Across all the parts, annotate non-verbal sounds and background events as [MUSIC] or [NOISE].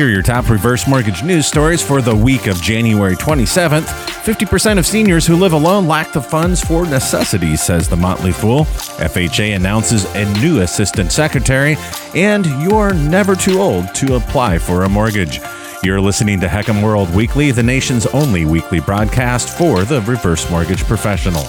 Here are your top reverse mortgage news stories for the week of January 27th. 50% of seniors who live alone lack the funds for necessities, says the Motley Fool. FHA announces a new assistant secretary, and you're never too old to apply for a mortgage. You're listening to HECM World Weekly, the nation's only weekly broadcast for the reverse mortgage professional.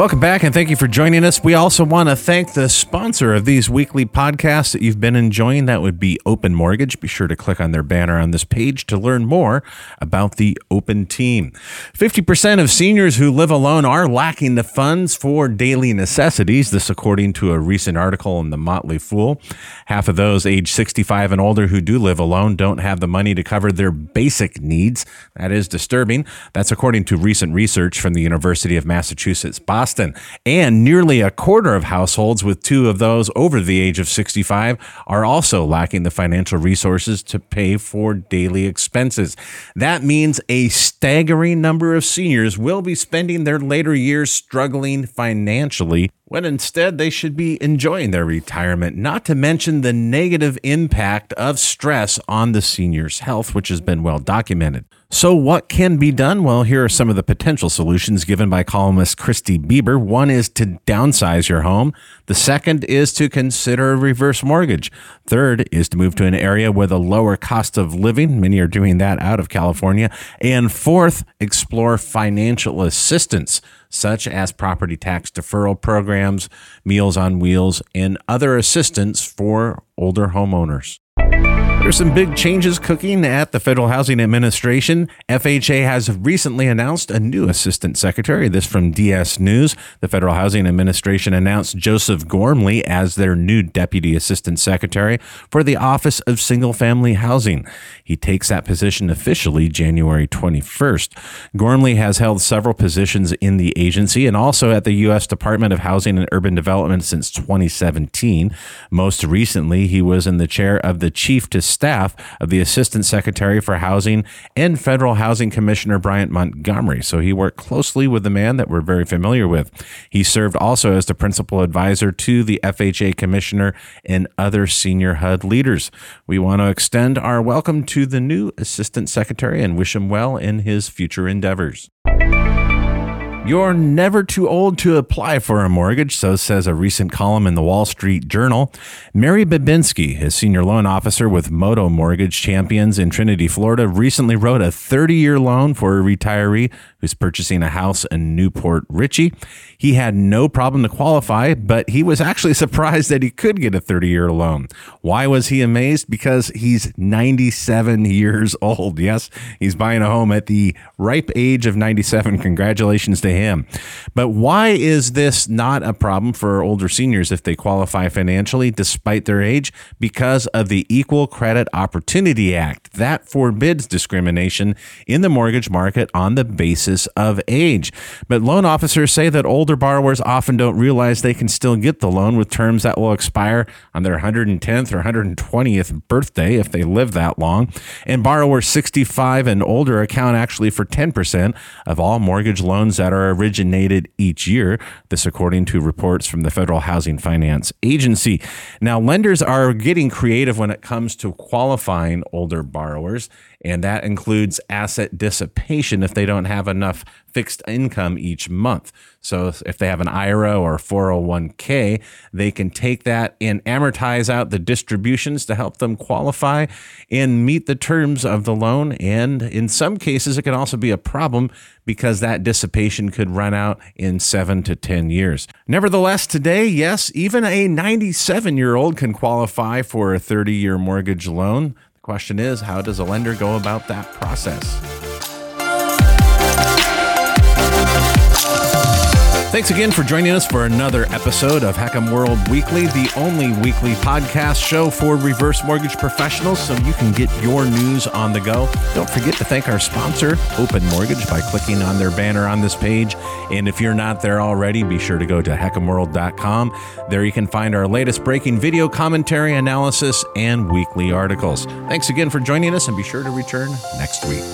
Welcome back and thank you for joining us. We also want to thank the sponsor of these weekly podcasts that you've been enjoying. That would be Open Mortgage. Be sure to click on their banner on this page to learn more about the Open team. 50% of seniors who live alone are lacking the funds for daily necessities. This, according to a recent article in the Motley Fool. Half of those age 65 and older who do live alone don't have the money to cover their basic needs. That is disturbing. That's according to recent research from the University of Massachusetts Boston. Boston. And nearly a quarter of households with two of those over the age of 65 are also lacking the financial resources to pay for daily expenses. That means a staggering number of seniors will be spending their later years struggling financially when instead they should be enjoying their retirement, not to mention the negative impact of stress on the senior's health, which has been well documented. So, what can be done? Well, here are some of the potential solutions given by columnist Christy Bieber. One is to downsize your home. The second is to consider a reverse mortgage. Third is to move to an area with a lower cost of living. Many are doing that out of California. And fourth, explore financial assistance such as property tax deferral programs, Meals on Wheels, and other assistance for older homeowners. There's some big changes cooking at the Federal Housing Administration. FHA has recently announced a new assistant secretary. This from DS News. The Federal Housing Administration announced Joseph Gormley as their new deputy assistant secretary for the Office of Single Family Housing. He takes that position officially January 21st. Gormley has held several positions in the agency and also at the U.S. Department of Housing and Urban Development since 2017. Most recently, he was in the chair of the Chief to staff of the Assistant Secretary for Housing and Federal Housing Commissioner Brian Montgomery. So he worked closely with the man that we're very familiar with. He served also as the principal advisor to the FHA Commissioner and other senior HUD leaders. We want to extend our welcome to the new Assistant Secretary and wish him well in his future endeavors. You're never too old to apply for a mortgage, so says a recent column in the Wall Street Journal. Mary Babinski, a senior loan officer with Motto Mortgage Champions in Trinity, Florida, recently wrote a 30 year loan for a retiree who's purchasing a house in New Port Richey. He had no problem to qualify, but he was actually [LAUGHS] surprised that he could get a 30 year loan. Why was he amazed? Because he's 97 years [LAUGHS] old. Yes, he's buying a home at the ripe age of 97. Congratulations to him. But why is this not a problem for older seniors if they qualify financially despite their age? Because of the Equal Credit Opportunity Act. That forbids discrimination in the mortgage market on the basis of age. But loan officers say that older borrowers often don't realize they can still get the loan with terms that will expire on their 110th or 120th birthday if they live that long. And borrowers 65 and older account actually for 10% of all mortgage loans that are are originated each year. This, according to reports from the Federal Housing Finance Agency. Now, lenders are getting creative when it comes to qualifying older borrowers and that includes asset dissipation if they don't have enough fixed income each month. So if they have an IRA or 401k, they can take that and amortize out the distributions to help them qualify and meet the terms of the loan. And in some cases, it can also be a problem because that dissipation could run out in seven to 10 years. Nevertheless, today, yes, even a 97 year old can qualify for a 30 year mortgage loan. Question is, how does a lender go about that process? Thanks again for joining us for another episode of HECM World Weekly, the only weekly podcast show for reverse mortgage professionals so you can get your news on the go. Don't forget to thank our sponsor, Open Mortgage, by clicking on their banner on this page. And if you're not there already, be sure to go to HECMWorld.com. There you can find our latest breaking video commentary, analysis, and weekly articles. Thanks again for joining us, and be sure to return next week.